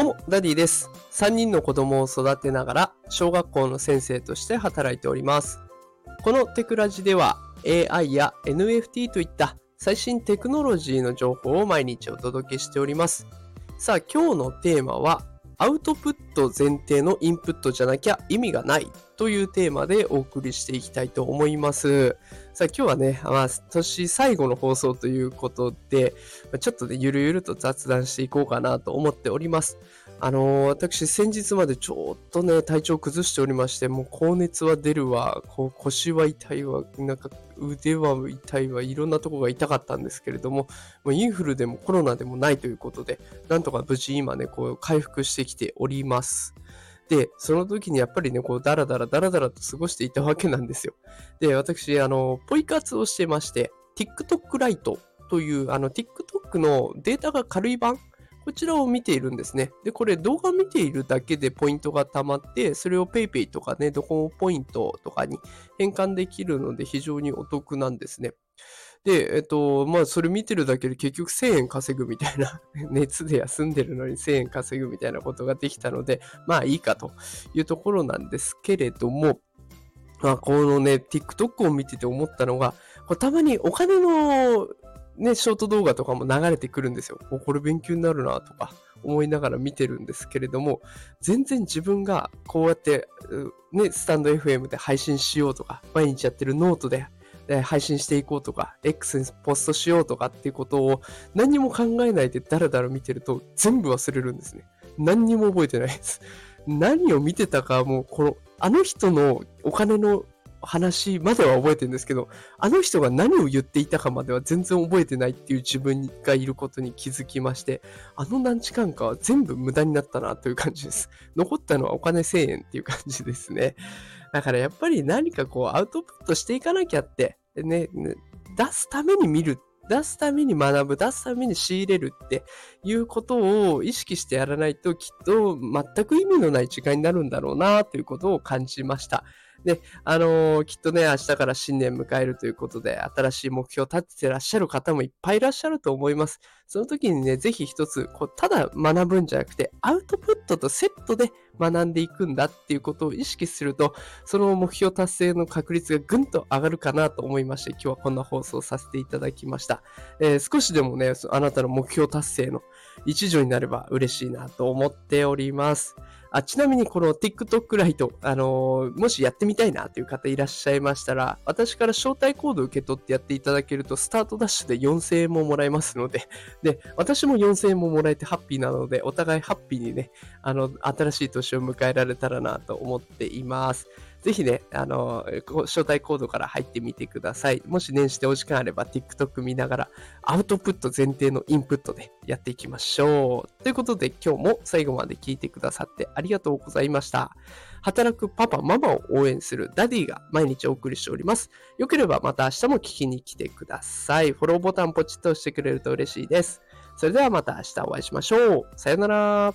どうも、ダディです。3人の子供を育てながら、小学校の先生として働いております。このテクラジでは、AI や NFT といった最新テクノロジーの情報を毎日お届けしております。さあ、今日のテーマは、アウトプット前提のインプットじゃなきゃ意味がないというテーマでお送りしていきたいと思います。さあ今日はね、まあ、年最後の放送ということで、ちょっとね、ゆるゆると雑談していこうかなと思っております。あのー、私先日までちょっとね、体調崩しておりまして、もう高熱は出るわ、こう腰は痛いわ、なんか腕は痛いわ、いろんなとこが痛かったんですけれども、もうインフルでもコロナでもないということで、なんとか無事今ね、こう回復してきております。で、その時にやっぱりね、こう、ダラダラダラダラと過ごしていたわけなんですよ。で、私、あの、ポイ活をしてまして、TikTok ライトという、あの、TikTok のデータが軽い版こちらを見ているんですね。で、これ動画見ているだけでポイントが溜まって、それを PayPay とかね、ドコモポイントとかに変換できるので非常にお得なんですね。で、えっと、まあ、それ見てるだけで結局1000円稼ぐみたいな、熱で休んでるのに1000円稼ぐみたいなことができたので、まあいいかというところなんですけれども、まあ、このね、TikTok を見てて思ったのが、たまにお金のね、ショート動画とかも流れてくるんですよ。これ勉強になるなとか思いながら見てるんですけれども、全然自分がこうやって、ね、 stand.fm で配信しようとか、毎日やってるノートで配信していこうとか、X にポストしようとかっていうことを何も考えないでダラダラ見てると全部忘れるんですね。何にも覚えてないです。何を見てたかもうこの、あの人のお金の話までは覚えてるんですけど、あの人が何を言っていたかまでは全然覚えてないっていう自分がいることに気づきまして、あの何時間かは全部無駄になったなという感じです。残ったのはお金1000円っていう感じですね。だからやっぱり何かこうアウトプットしていかなきゃって、ね、出すために見る出すために学ぶ、出すために仕入れるっていうことを意識してやらないときっと全く意味のない時間になるんだろうなということを感じました。で、あのー、きっとね、明日から新年迎えるということで、新しい目標を立ててらっしゃる方もいっぱいいらっしゃると思います。その時にね、ぜひ一つ、こうただ学ぶんじゃなくて、アウトプットとセットで学んでいくんだっていうことを意識すると、その目標達成の確率がぐんと上がるかなと思いまして、今日はこんな放送させていただきました。えー、少しでもね、あなたの目標達成の一助になれば嬉しいなと思っております。あちなみにこの TikTok ライト、あのー、もしやってみたいなという方いらっしゃいましたら、私から招待コードを受け取ってやっていただけると、スタートダッシュで4000円ももらえますので、で、私も4000円ももらえてハッピーなので、お互いハッピーにね、あの、新しい年を迎えられたらなと思っています。ぜひね、あの、招待コードから入ってみてください。もし年始でお時間あれば TikTok 見ながらアウトプット前提のインプットでやっていきましょう。ということで今日も最後まで聞いてくださってありがとうございました。働くパパ、ママを応援するダディが毎日お送りしております。よければまた明日も聞きに来てください。フォローボタンポチッと押してくれると嬉しいです。それではまた明日お会いしましょう。さよなら。